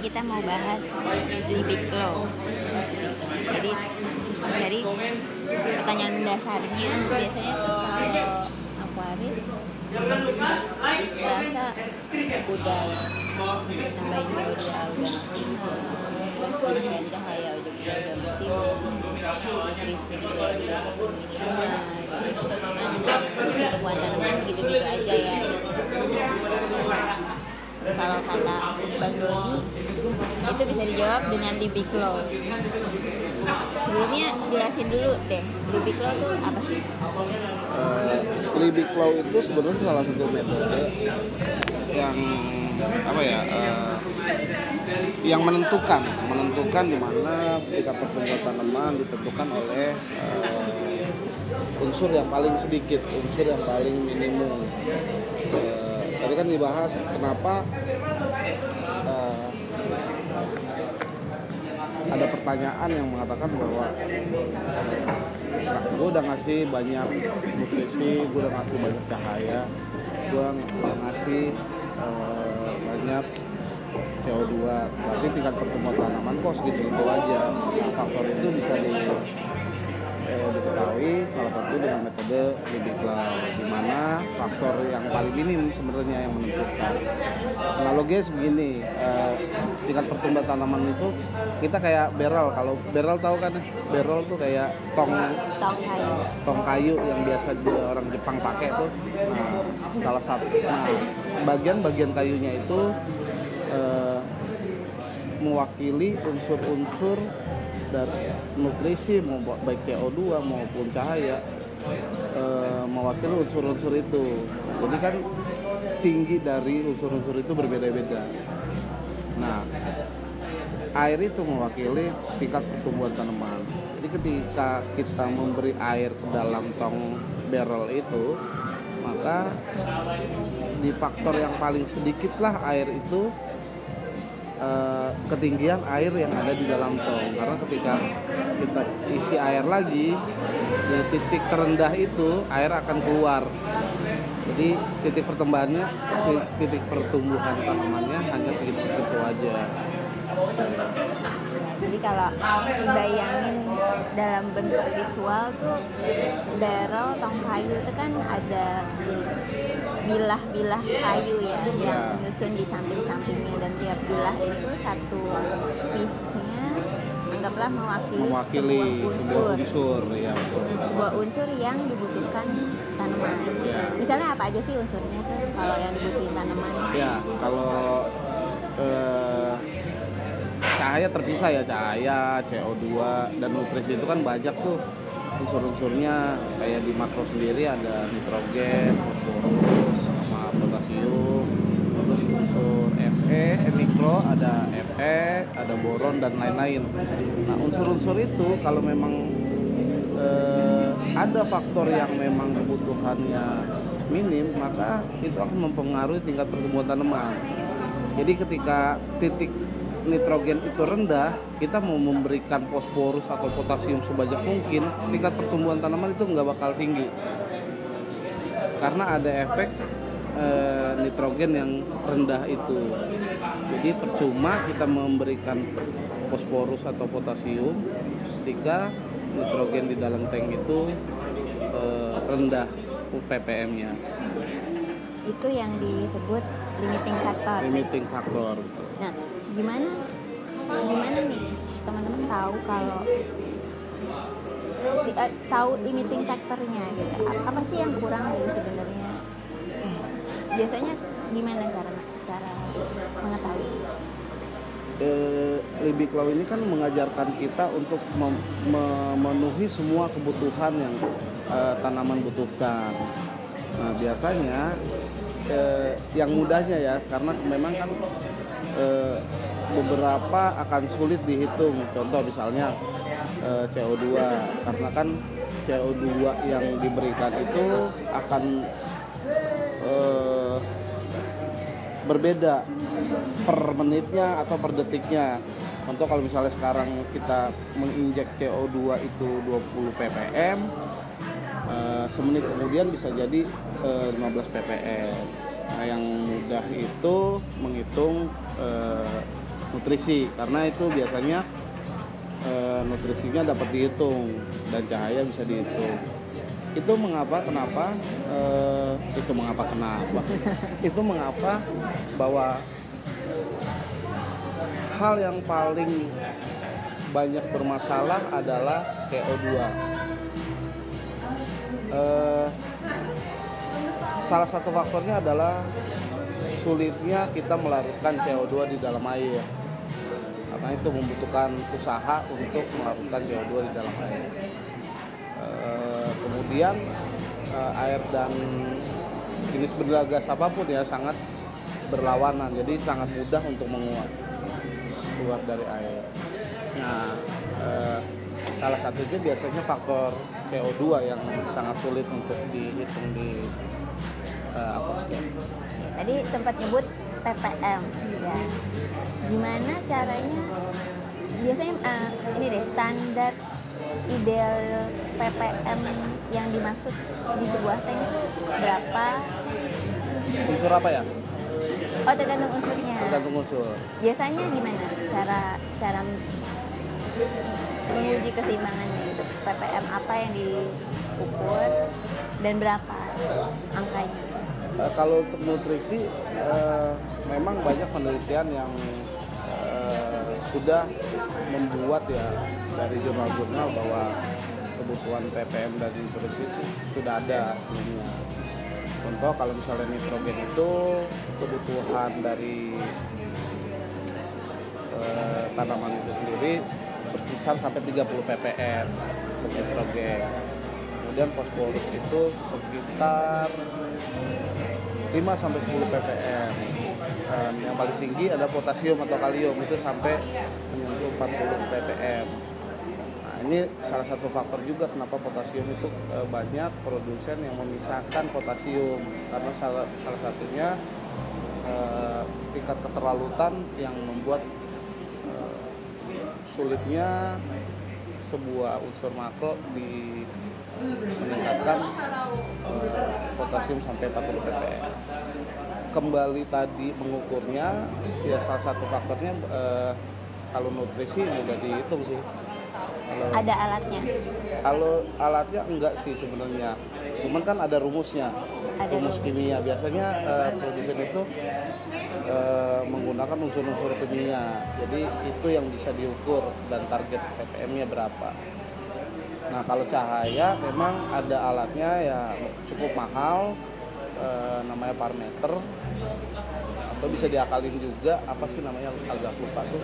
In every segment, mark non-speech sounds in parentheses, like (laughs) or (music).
kita mau bahas di Big Law. Jadi dari pertanyaan mendasarnya biasanya kalau Aquarius merasa udah nambahin CO2 udah maksimal terus cahaya udah udah nutrisi juga udah maksimal gitu-gitu aja ya kalau kata Bang Doni itu bisa dijawab dengan Libby Claw. Sebelumnya jelasin dulu deh Libby Claw tuh apa sih? uh, Libby Claw itu sebenarnya salah satu metode yang apa ya uh, yang menentukan. Menentukan di mana tingkat pertumbuhan tanaman ditentukan oleh uh, unsur yang paling sedikit unsur yang paling minimum. Uh, tadi kan dibahas kenapa uh, ada pertanyaan yang mengatakan bahwa gue udah ngasih banyak nutrisi, gue udah ngasih banyak cahaya, gue udah ngasih uh, banyak CO2 tapi tingkat pertumbuhan tanaman kok segitu-gitu aja. Nah, faktor itu bisa di eh, diketahui salah satu dengan metode Lidiklau di mana faktor yang paling minim sebenarnya yang menentukan. Analoginya sebegini eh, tingkat pertumbuhan tanaman itu kita kayak barrel. Kalau barrel tahu kan barrel tuh kayak tong tong kayu. tong kayu yang biasa orang Jepang pakai tuh. Nah salah satu nah bagian-bagian kayunya itu eh, mewakili unsur-unsur dari nutrisi mau baik CO2 maupun cahaya eh, mewakili unsur-unsur itu. Jadi kan tinggi dari unsur-unsur itu berbeda-beda. Nah air itu mewakili tingkat pertumbuhan tanaman. Jadi ketika kita memberi air ke dalam tong barrel itu maka di faktor yang paling sedikit lah air itu eh, ketinggian air yang ada di dalam tong. Karena ketika kita isi air lagi di titik terendah itu air akan keluar. Jadi titik pertumbuhannya ti- titik pertumbuhan tanamannya hanya segitu segitu aja. Jadi kalau dibayangin dalam bentuk visual tuh barrel tong kayu itu kan ada bilah-bilah kayu ya yang menyusun di samping-sampingnya. Dan tiap bilah itu satu piece-nya anggaplah mewakili, mewakili sebuah sebuah unsur unsur ya sebuah unsur yang dibutuhkan tanaman. Ya. misalnya apa aja sih unsurnya tuh kalau yang dibutuhin tanaman? Ya, kalau eh, cahaya terpisah ya cahaya, CO2 dan nutrisi itu kan banyak tuh. Unsur-unsurnya kayak di makro sendiri ada nitrogen, fosforus, sama potasium, terus unsur Fe, eh, mikro ada Fe, ada boron dan lain-lain. Nah unsur-unsur itu kalau memang eh, ada faktor yang memang kebutuhannya minim maka itu akan mempengaruhi tingkat pertumbuhan tanaman jadi ketika titik nitrogen itu rendah kita mau memberikan fosforus atau potasium sebanyak mungkin tingkat pertumbuhan tanaman itu nggak bakal tinggi karena ada efek eh, nitrogen yang rendah itu. Jadi percuma kita memberikan fosforus atau potasium ketika nitrogen di dalam tank itu eh, rendah ppm-nya itu yang disebut limiting factor. Limiting factor. Nah, gimana gimana nih? Teman-teman tahu kalau di- eh, tahu limiting factornya gitu? Apa sih yang kurang gitu sebenarnya? Biasanya gimana cara cara mengetahui? eh, Libby Claw ini kan mengajarkan kita untuk mem- memenuhi semua kebutuhan yang eh, tanaman butuhkan. Nah biasanya eh, yang mudahnya ya karena memang kan eh, beberapa akan sulit dihitung. Contoh misalnya eh, CO2 karena kan CO2 yang diberikan itu akan eh, berbeda per menitnya atau per detiknya. Contoh kalau misalnya sekarang kita menginjek CO2 itu 20 ppm, eh, semenit kemudian bisa jadi eh, 15 ppm. Nah, yang mudah itu menghitung eh, nutrisi karena itu biasanya nutrisinya dapat dihitung dan cahaya bisa dihitung itu mengapa kenapa eh, itu mengapa kenapa? (laughs) Itu mengapa bahwa hal yang paling banyak bermasalah adalah CO2 Eh, salah satu faktornya adalah sulitnya kita melarutkan CO2 di dalam air. Karena itu membutuhkan usaha untuk melarutkan CO2 di dalam air kemudian eh, air dan jenis benda gas apa pun ya sangat berlawanan jadi sangat mudah untuk menguap keluar dari air nah eh, salah satunya biasanya faktor CO2 yang sangat sulit untuk dihitung di eh, aquascape Tadi sempat nyebut ppm ya. Gimana caranya? Biasanya eh, ini deh standar ideal ppm yang dimaksud di sebuah tank itu berapa? unsur apa ya Oh tergantung unsurnya. tergantung unsur Biasanya gimana cara cara menguji keseimbangannya gitu? ppm apa yang diukur dan berapa angkanya? Eh, kalau untuk nutrisi eh, memang banyak penelitian yang sudah membuat ya dari jurnal-jurnal bahwa kebutuhan ppm dari sih sudah ada sebelumnya. Contoh kalau misalnya nitrogen itu kebutuhan dari eh, tanaman itu sendiri berkisar sampai 30 ppm untuk nitrogen. Kemudian fosforus itu sekitar 5 sampai 10 ppm. Dan yang paling tinggi ada potasium atau kalium itu sampai menyentuh 40 ppm. Nah, ini salah satu faktor juga kenapa potasium itu eh, banyak produsen yang memisahkan potasium karena salah salah satunya eh, tingkat keterlalutan yang membuat eh, sulitnya sebuah unsur makro di meningkatkan eh, potasium sampai 40 ppm. Kembali tadi mengukurnya, ya salah satu faktornya eh, kalau nutrisi mudah dihitung sih. Kalau, Ada alatnya. kalau alatnya enggak sih sebenarnya, cuman kan ada rumusnya, Ada rumus kimia. Biasanya eh, produsen itu eh, menggunakan unsur-unsur kimia, jadi itu yang bisa diukur dan target ppm-nya berapa. Nah kalau cahaya memang ada alatnya ya cukup mahal, eh, namanya parameter atau bisa diakalin juga apa sih namanya agak lupa tuh.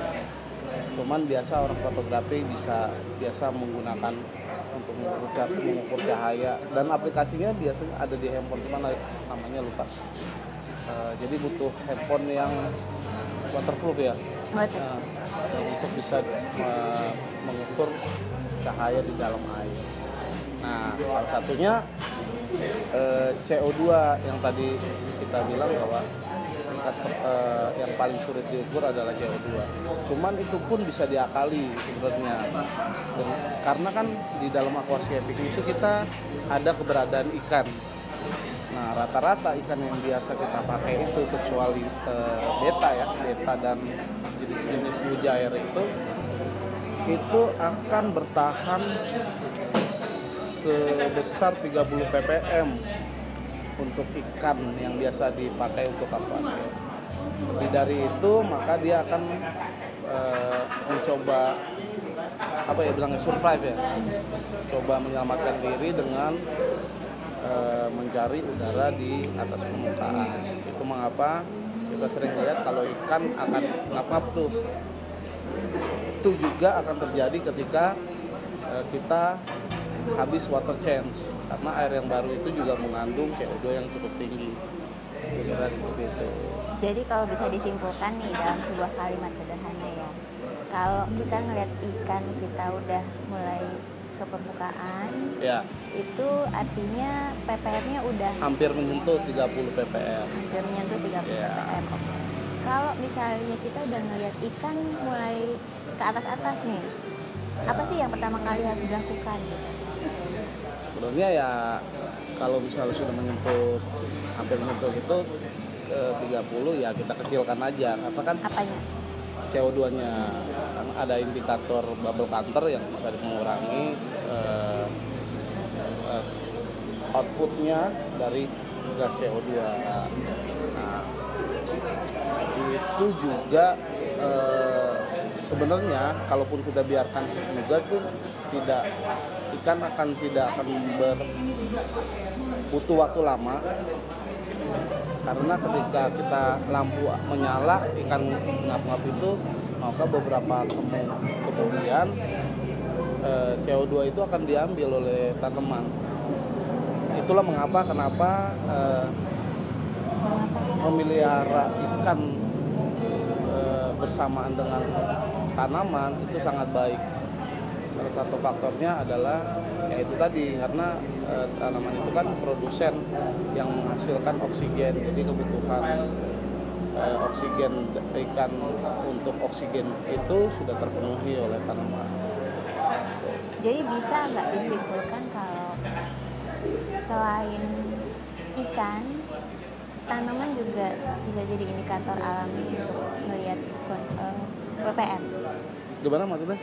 Cuman biasa orang fotografi bisa biasa menggunakan untuk mengukur, ca- mengukur cahaya dan aplikasinya biasanya ada di handphone cuman namanya lupa. Eh, jadi butuh handphone yang waterproof ya. Nah, untuk bisa eh, mengukur cahaya di dalam air. Nah, salah satunya eh, CO2 yang tadi kita bilang bahwa tingkat eh, yang paling sulit diukur adalah CO2. Cuman itu pun bisa diakali sebenarnya. Karena kan di dalam aquascaping itu kita ada keberadaan ikan. Nah, rata-rata ikan yang biasa kita pakai itu kecuali eh, beta ya, beta dan jenis-jenis mujair itu itu akan bertahan sebesar 30 ppm untuk ikan yang biasa dipakai untuk aquascape. Lebih dari itu maka dia akan eh, mencoba apa ya bilangnya survive ya, coba menyelamatkan diri dengan eh, mencari udara di atas permukaan. Itu mengapa kita sering lihat kalau ikan akan ngap tuh. Itu juga akan terjadi ketika eh, kita habis water change karena air yang baru itu juga mengandung CO2 yang cukup tinggi. Kira-kira seperti itu. Jadi kalau bisa disimpulkan nih dalam sebuah kalimat sederhana ya, kalau kita ngelihat ikan kita udah mulai ke permukaan, Ya, itu artinya ppm-nya udah hampir menyentuh 30 ppm. hampir menyentuh 30 Iya. ppm. Kalau misalnya kita udah ngelihat ikan mulai ke atas-atas nih, apa sih yang pertama kali harus dilakukan? Sebenarnya ya kalau misalnya sudah menyentuh hampir menyentuh itu ke 30 ya kita kecilkan aja karena kan Apanya? CO2-nya. Kan ada indikator bubble counter yang bisa mengurangi eh, eh, outputnya dari gas CO2. Nah, itu juga eh, sebenarnya kalaupun kita biarkan juga tuh tidak ikan akan tidak akan ber butuh waktu lama. Karena ketika kita lampu menyala ikan ngap-ngap itu maka beberapa kemu- kemudian eh, CO2 itu akan diambil oleh tanaman. Itulah mengapa kenapa eh, memelihara ikan bersamaan dengan tanaman itu sangat baik. Salah satu faktornya adalah kayak itu tadi karena eh, tanaman itu kan produsen yang menghasilkan oksigen jadi kebutuhan eh, oksigen ikan untuk oksigen itu sudah terpenuhi oleh tanaman. Jadi bisa nggak disimpulkan kalau selain ikan, tanaman juga bisa jadi indikator alami untuk melihat eh, ppm. gimana maksudnya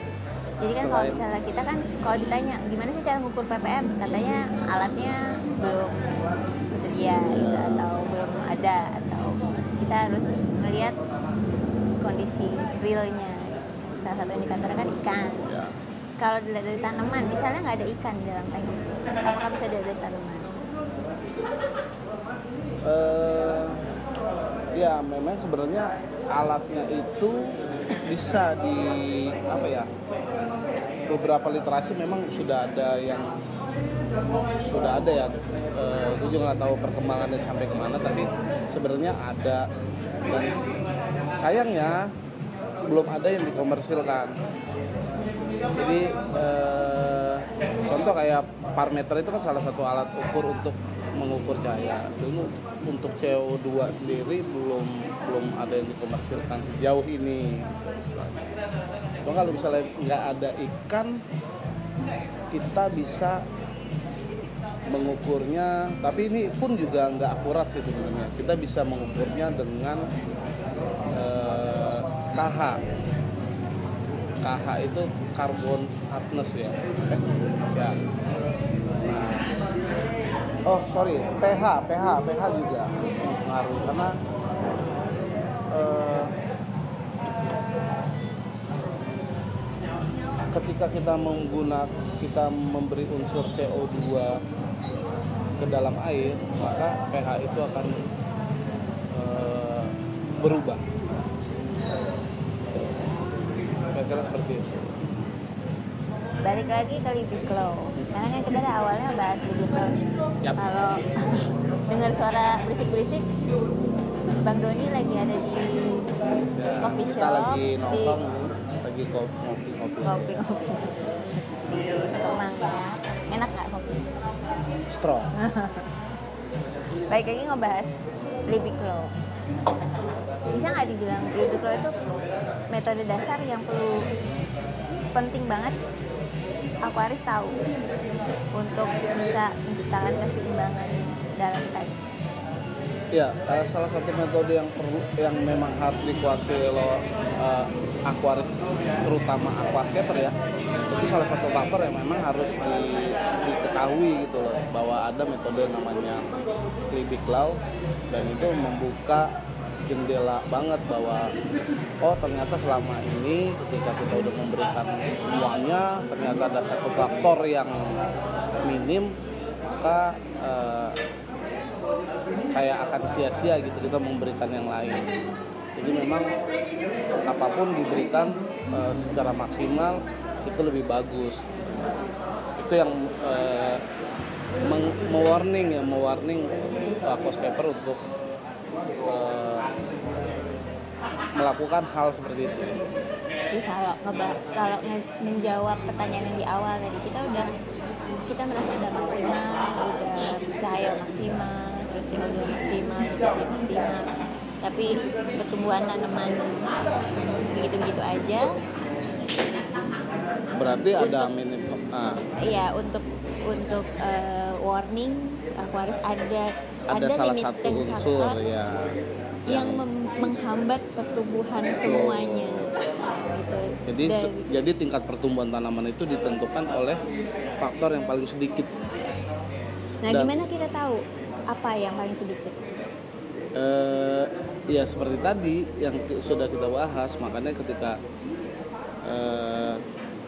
Jadi kan kalau misalnya kita kan kalau ditanya gimana sih cara mengukur ppm, katanya alatnya belum tersedia gitu, atau belum ada atau kita harus melihat kondisi realnya. Salah satu indikatornya kan ikan. ya Kalau dilihat dari tanaman, misalnya nggak ada ikan di dalam tank, apakah bisa dilihat dari tanaman? Eh ya memang sebenarnya alatnya itu bisa di apa ya beberapa literasi memang sudah ada yang sudah ada ya. Eh, gue juga nggak tahu perkembangannya sampai ke mana tapi sebenarnya ada. Dan sayangnya belum ada yang dikomersilkan. Jadi eh, contoh kayak parameter itu kan salah satu alat ukur untuk mengukur cahaya. Dulu untuk CO2 sendiri belum belum ada yang dikomersilkan sejauh ini. Cuma kalau misalnya nggak ada ikan kita bisa mengukurnya. Tapi ini pun juga nggak akurat sih sebenarnya. Kita bisa mengukurnya dengan eh, KH KH itu carbon hardness ya. Eh, ya. Nah, oh sorry pH pH pH juga mempengaruhi karena eh, ketika kita menggunakan kita memberi unsur CO2 ke dalam air maka pH itu akan eh, berubah kira-kira seperti itu Balik lagi ke Libby Glow, karena kan kita ada awalnya bahas Libby Glow. Yap. Kalau (laughs) dengar suara berisik-berisik, Bang Doni lagi ada di Ya, coffee kita shop, lagi di nongkrong lagi ko- ngopi-ngopi kopi-kopi. Tenang ya, enak nggak kopi? strong (laughs) Baik lagi ngebahas Libby Glow. Bisa nggak dibilang Glow itu metode dasar yang perlu penting banget Aquaris tahu untuk bisa menciptakan keseimbangan dalam tank. Ya, eh, salah satu metode yang perlu yang memang harus dikuasai lo eh, aquaris terutama aquascaper ya. Itu salah satu faktor yang memang harus di- diketahui gitu loh bahwa ada metode namanya Clibic Claw dan itu membuka jendela banget bahwa oh ternyata selama ini ketika kita udah memberikan semuanya ternyata ada satu faktor yang minim maka eh, kayak akan sia-sia gitu kita memberikan yang lain. Jadi memang apa pun diberikan eh, secara maksimal itu lebih bagus. Itu yang eh, mewarning ya mewarning aquascaper untuk eh, melakukan hal seperti itu. Jadi kalau ngeba kalau nge- menjawab pertanyaan yang di awal tadi kita udah kita merasa udah maksimal, udah cahaya maksimal, terus CO2 maksimal, nutrisi maksimal. Tapi pertumbuhan tanaman begitu-begitu aja. berarti ada Untuk- minim ah, Iya, untuk untuk eh, warning aku harus ada ada salah limiting satu unsur faktor ya menghambat pertumbuhan semuanya. gitu. Jadi Dari- jadi tingkat pertumbuhan tanaman itu ditentukan oleh faktor yang paling sedikit. nah dan- gimana kita tahu apa yang paling sedikit? eh ya seperti tadi yang sudah kita bahas makanya ketika eh,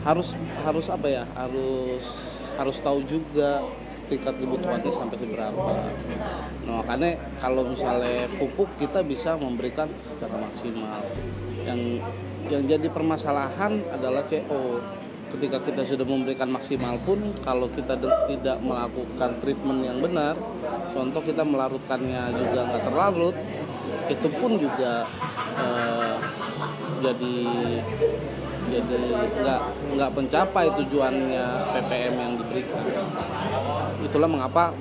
harus harus apa ya harus harus tahu juga tingkat kebutuhannya sampai seberapa. Nah makanya kalau misalnya pupuk kita bisa memberikan secara maksimal. Yang yang jadi permasalahan adalah CO ketika kita sudah memberikan maksimal pun kalau kita tidak melakukan treatment yang benar contoh kita melarutkannya juga nggak terlarut itu pun juga eh, jadi jadi nggak nggak mencapai tujuannya ppm yang diberikan. Itulah mengapa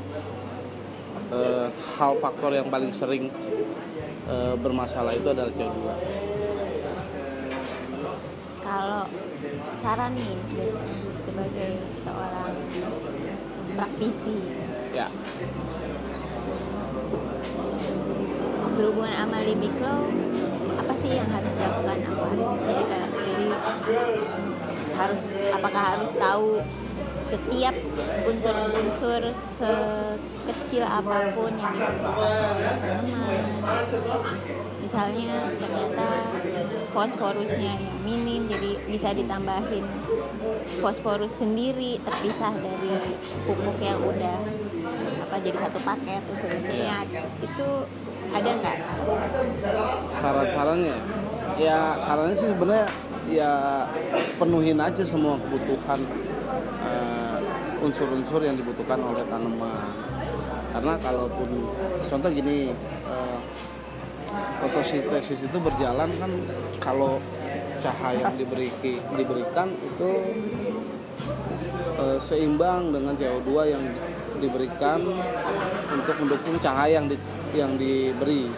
eh, hal faktor yang paling sering eh, bermasalah itu adalah CO2 Kalau saran nih sebagai seorang praktisi. Ya. Berhubungan sama Libik Law apa sih yang harus dilakukan? Aku harus jadi harus apakah harus tahu setiap unsur-unsur sekecil apa pun yang misalnya ternyata fosforusnya yang minim jadi bisa ditambahin fosforus sendiri terpisah dari pupuk yang udah apa jadi satu paket unsur-unsurnya itu ada nggak? Saran-sarannya? Ya sarannya sih sebenarnya ya penuhin aja semua kebutuhan eh, unsur-unsur yang dibutuhkan oleh tanaman. Karena kalaupun contoh gini eh, fotosintesis itu berjalan kan kalau cahaya yang diberi, diberikan itu eh, seimbang dengan CO2 yang diberikan untuk mendukung cahaya yang di, yang diberi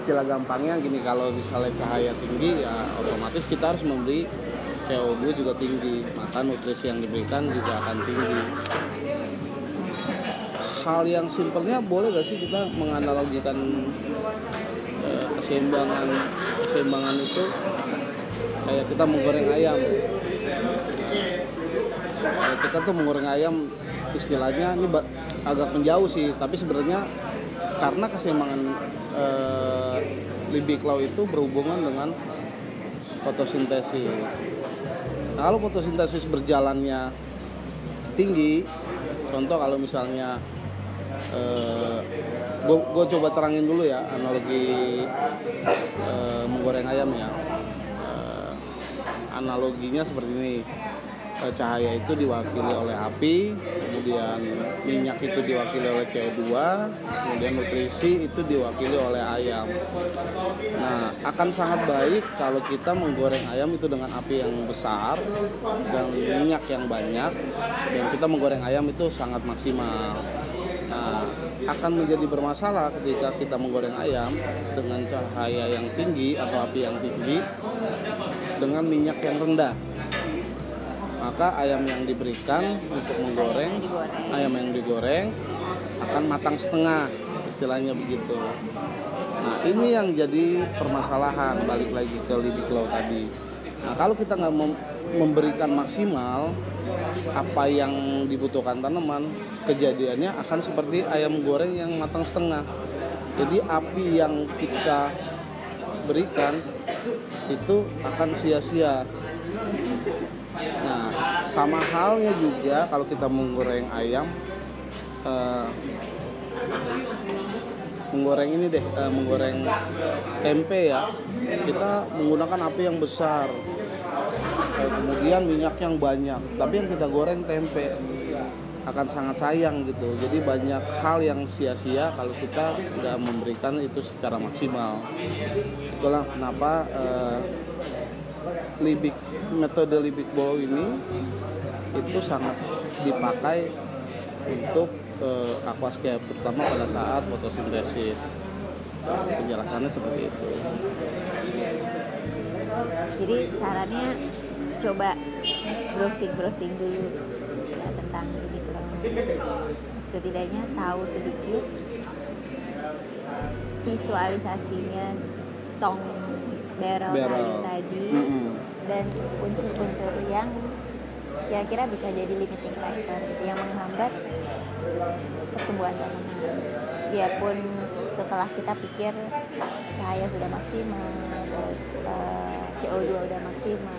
istilah gampangnya gini kalau misalnya cahaya tinggi ya otomatis kita harus memberi CO2 juga tinggi. Maka nutrisi yang diberikan juga akan tinggi. Hal yang simpelnya boleh gak sih kita menganalogikan eh, keseimbangan keseimbangan itu? Kayak kita menggoreng ayam. Kayak kita tuh menggoreng ayam istilahnya ini agak menjauh sih. Tapi sebenarnya karena keseimbangan eh, libik law itu berhubungan dengan fotosintesis. Nah, kalau fotosintesis berjalannya tinggi contoh kalau misalnya gue coba terangin dulu ya analogi eh, menggoreng ayam ya. Eh, analoginya seperti ini Eh, cahaya itu diwakili oleh api kemudian minyak itu diwakili oleh CO2 kemudian nutrisi itu diwakili oleh ayam nah akan sangat baik kalau kita menggoreng ayam itu dengan api yang besar dan minyak yang banyak dan kita menggoreng ayam itu sangat maksimal Nah, akan menjadi bermasalah ketika kita menggoreng ayam dengan cahaya yang tinggi atau api yang tinggi dengan minyak yang rendah. Maka ayam yang diberikan untuk menggoreng, ayam yang digoreng akan matang setengah, istilahnya begitu. Nah, ini yang jadi permasalahan balik lagi ke libik law tadi. Nah, kalau kita nggak mem- memberikan maksimal apa yang dibutuhkan tanaman, kejadiannya akan seperti ayam goreng yang matang setengah. Jadi api yang kita berikan itu akan sia-sia. Nah, sama halnya juga kalau kita menggoreng ayam, eh, menggoreng ini deh, eh, menggoreng tempe ya, kita menggunakan api yang besar, Eh, kemudian minyak yang banyak. Tapi yang kita goreng tempe akan sangat sayang gitu. Jadi banyak hal yang sia-sia kalau kita nggak memberikan itu secara maksimal. Itulah kenapa eh, libik metode libik bow ini itu sangat dipakai untuk eh, aquascape terutama pada saat fotosintesis penjelasannya seperti itu jadi sarannya coba browsing browsing dulu ya tentang Law setidaknya tahu sedikit visualisasinya tong barrel, Barrel. kayu tadi Mm-mm. dan unsur-unsur yang kira-kira bisa jadi limiting factor gitu yang menghambat pertumbuhan tanaman. Biarpun setelah kita pikir cahaya sudah maksimal, terus eh, CO2 udah maksimal,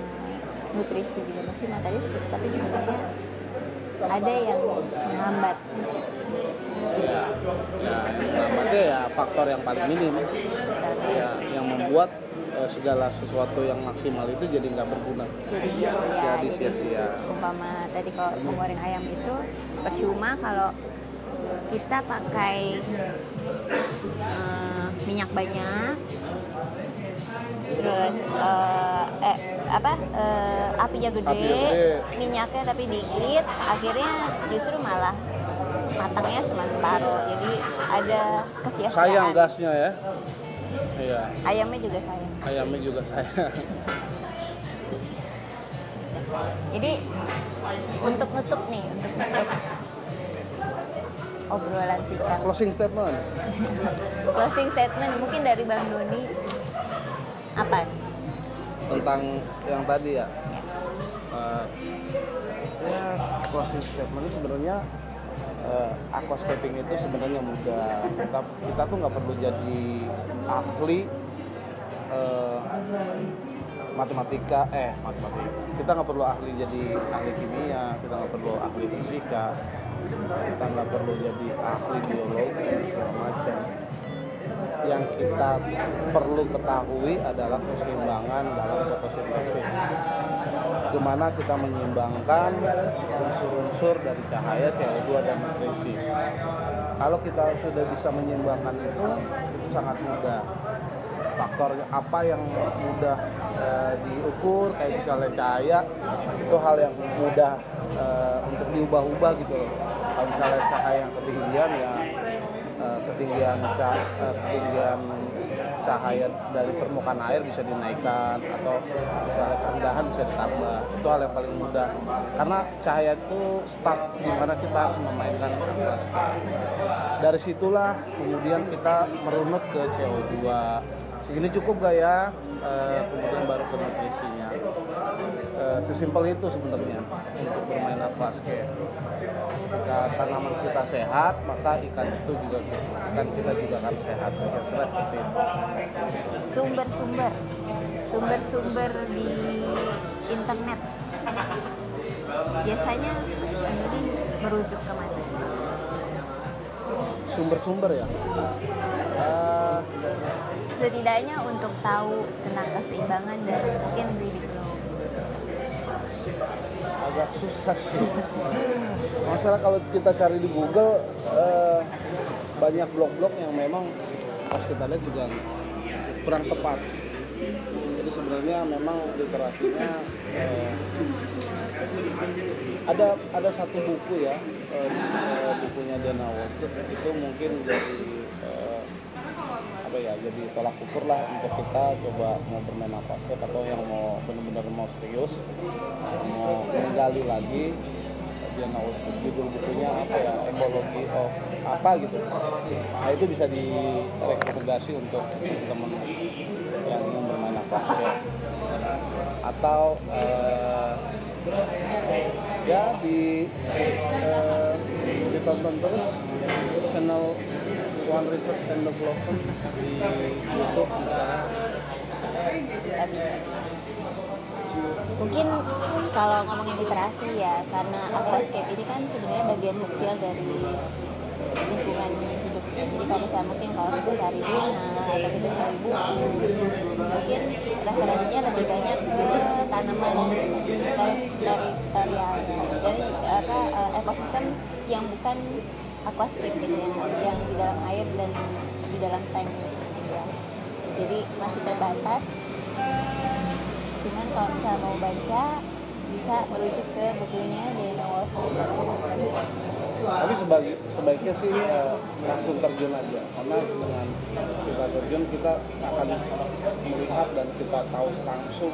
nutrisi juga maksimal tadi, tapi sebenarnya ada yang menghambat. ya, ya ya faktor yang paling minim ya yang membuat eh, segala sesuatu yang maksimal itu jadi nggak berguna jadi sia-sia Jadi sia-sia. umpama tadi kalau menggoreng ayam itu percuma kalau kita pakai eh, minyak banyak terus eh, eh, apa eh, apinya gede, Apinya gede. minyaknya tapi dikit akhirnya justru malah matangnya cuma separuh jadi ada kesia-siaan sayang gasnya ya iya. Ayamnya juga sayang. Ayamnya juga sayang. Jadi untuk nutup nih, untuk nutup obrolan kita. closing statement. (laughs) Closing statement mungkin dari Bang Doni. Apa? tentang yang tadi ya? Eh, ya closing statement sebenarnya eh, aquascaping itu sebenarnya mudah. Kita kita tuh nggak perlu jadi ahli eh, matematika eh matematika. Kita nggak perlu ahli jadi ahli kimia kita nggak perlu ahli fisika kita nggak perlu jadi ahli biologi segala macam. Yang kita perlu ketahui adalah keseimbangan dalam fotosintesis di mana kita menyeimbangkan unsur-unsur dari cahaya, CO2 dan nutrisi. Kalau kita sudah bisa menyeimbangkan itu, itu sangat mudah. Faktor apa yang mudah eh, diukur, kayak misalnya cahaya, itu hal yang mudah eh, untuk diubah-ubah gitu loh. Kalau misalnya cahaya yang ketinggian ya eh, ketinggian ca- eh, ketinggian cahaya dari permukaan air bisa dinaikkan atau misalnya kerendahan bisa ditambah. Itu hal yang paling mudah. Karena cahaya itu stuck di mana kita harus memainkan atas dari situlah kemudian kita merunut ke CO2 segini cukup gak ya Eh, kemudian baru ke nutrisinya. Eh, sesimpel itu sebenarnya untuk bermain aquascape jika tanaman kita sehat maka ikan itu juga ikan kita juga akan sehat. Kira-kira seperti itu Sumber-sumber, sumber-sumber di internet. Biasanya ini merujuk ke mana? sumber-sumber ya? Eh, Setidaknya untuk tahu tentang keseimbangan dan mungkin breeding flow. agak susah sih. Masalah kalau kita cari di Google eh, banyak blog-blog yang memang pas kita lihat juga kurang tepat. Jadi sebenarnya memang literasinya eh, ada ada satu buku ya eh, eh, bukunya Dana Wallstead itu mungkin eh, apa ya jadi tolak ukur lah untuk kita coba mau bermain aquascape atau yang mau benar-benar mau serius mau menggali lagi dia mau judul bukunya apa ya ekologi of apa gitu. Nah itu bisa direkomendasi untuk teman yang ingin bermain aquascape atau eh, ya di eh, ditonton terus channel One Research and Development di YouTube misalnya. Mungkin kalau ngomongin literasi ya, karena aquascape ini kan sebenarnya bagian kecil dari lingkungan hidup. Jadi kalau misalnya mungkin kalau kita cari bunga atau kita cari buku, mungkin referensinya lebih banyak ke tanaman dari teritorial. Jadi apa eh, ekosistem yang bukan aquascape gitu yang, yang di dalam air dan di dalam tank gitu ya. Jadi masih terbatas cuman kalau misalnya mau baca bisa merujuk ke bukunya Dana Wolf tapi sebaiknya sih eh, langsung terjun aja karena dengan kita terjun kita akan melihat dan kita tahu langsung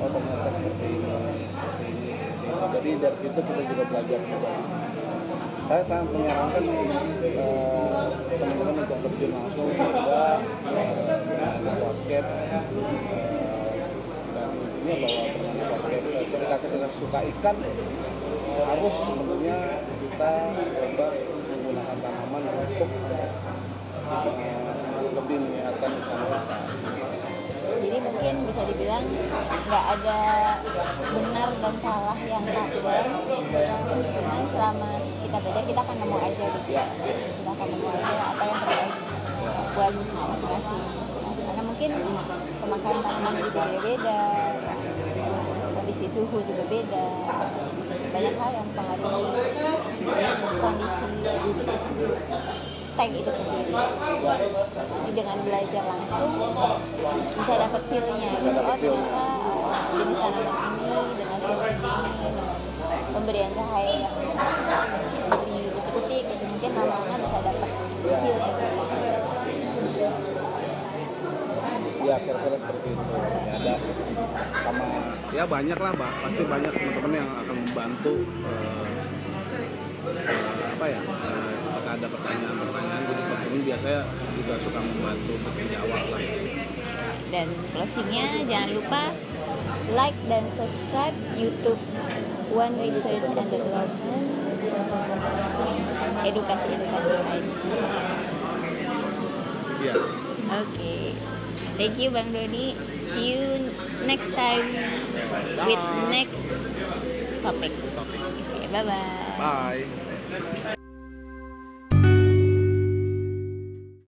oh ternyata seperti ini jadi dari situ kita juga belajar juga. Saya sangat menyarankan eh, teman-teman untuk terjun langsung eh, basket eh, dan intinya bahwa bermain basket eh, ketika kita suka ikan harus sebenarnya kita coba menggunakan tanaman untuk eh, lebih menyehatkan ikan. Mungkin bisa dibilang nggak ada benar dan salah yang takdir cuman selama kita belajar kita akan nemu aja gitu. Ya. kita akan nemu aja apa yang terbaik buat masing-masing. Karena mungkin pemakaian tanaman itu beda-beda kondisi suhu juga beda. Banyak hal yang mempengaruhi kondisi tank itu sendiri Jadi dengan belajar langsung bisa dapat feel-nya gitu. oh ternyata uh, jenis tanaman ini dengan suhu ini pemberian cahaya yang seperti detik-detik itu mungkin lama-lama bisa dapat Ya. feel-nya ya kira-kira seperti itu ya ada sama ya banyak lah Pak. pasti banyak teman-teman yang akan membantu eh, eh, apa ya ada pertanyaan-pertanyaan jadi teman-teman biasanya juga suka membantu untuk menjawab lah ya. dan closingnya jangan lupa like dan subscribe YouTube One Research and Development edukasi-edukasi lain. Iya. Oke, thank you Bang Doni. See you next time with next topic. Oke, bye bye. Bye.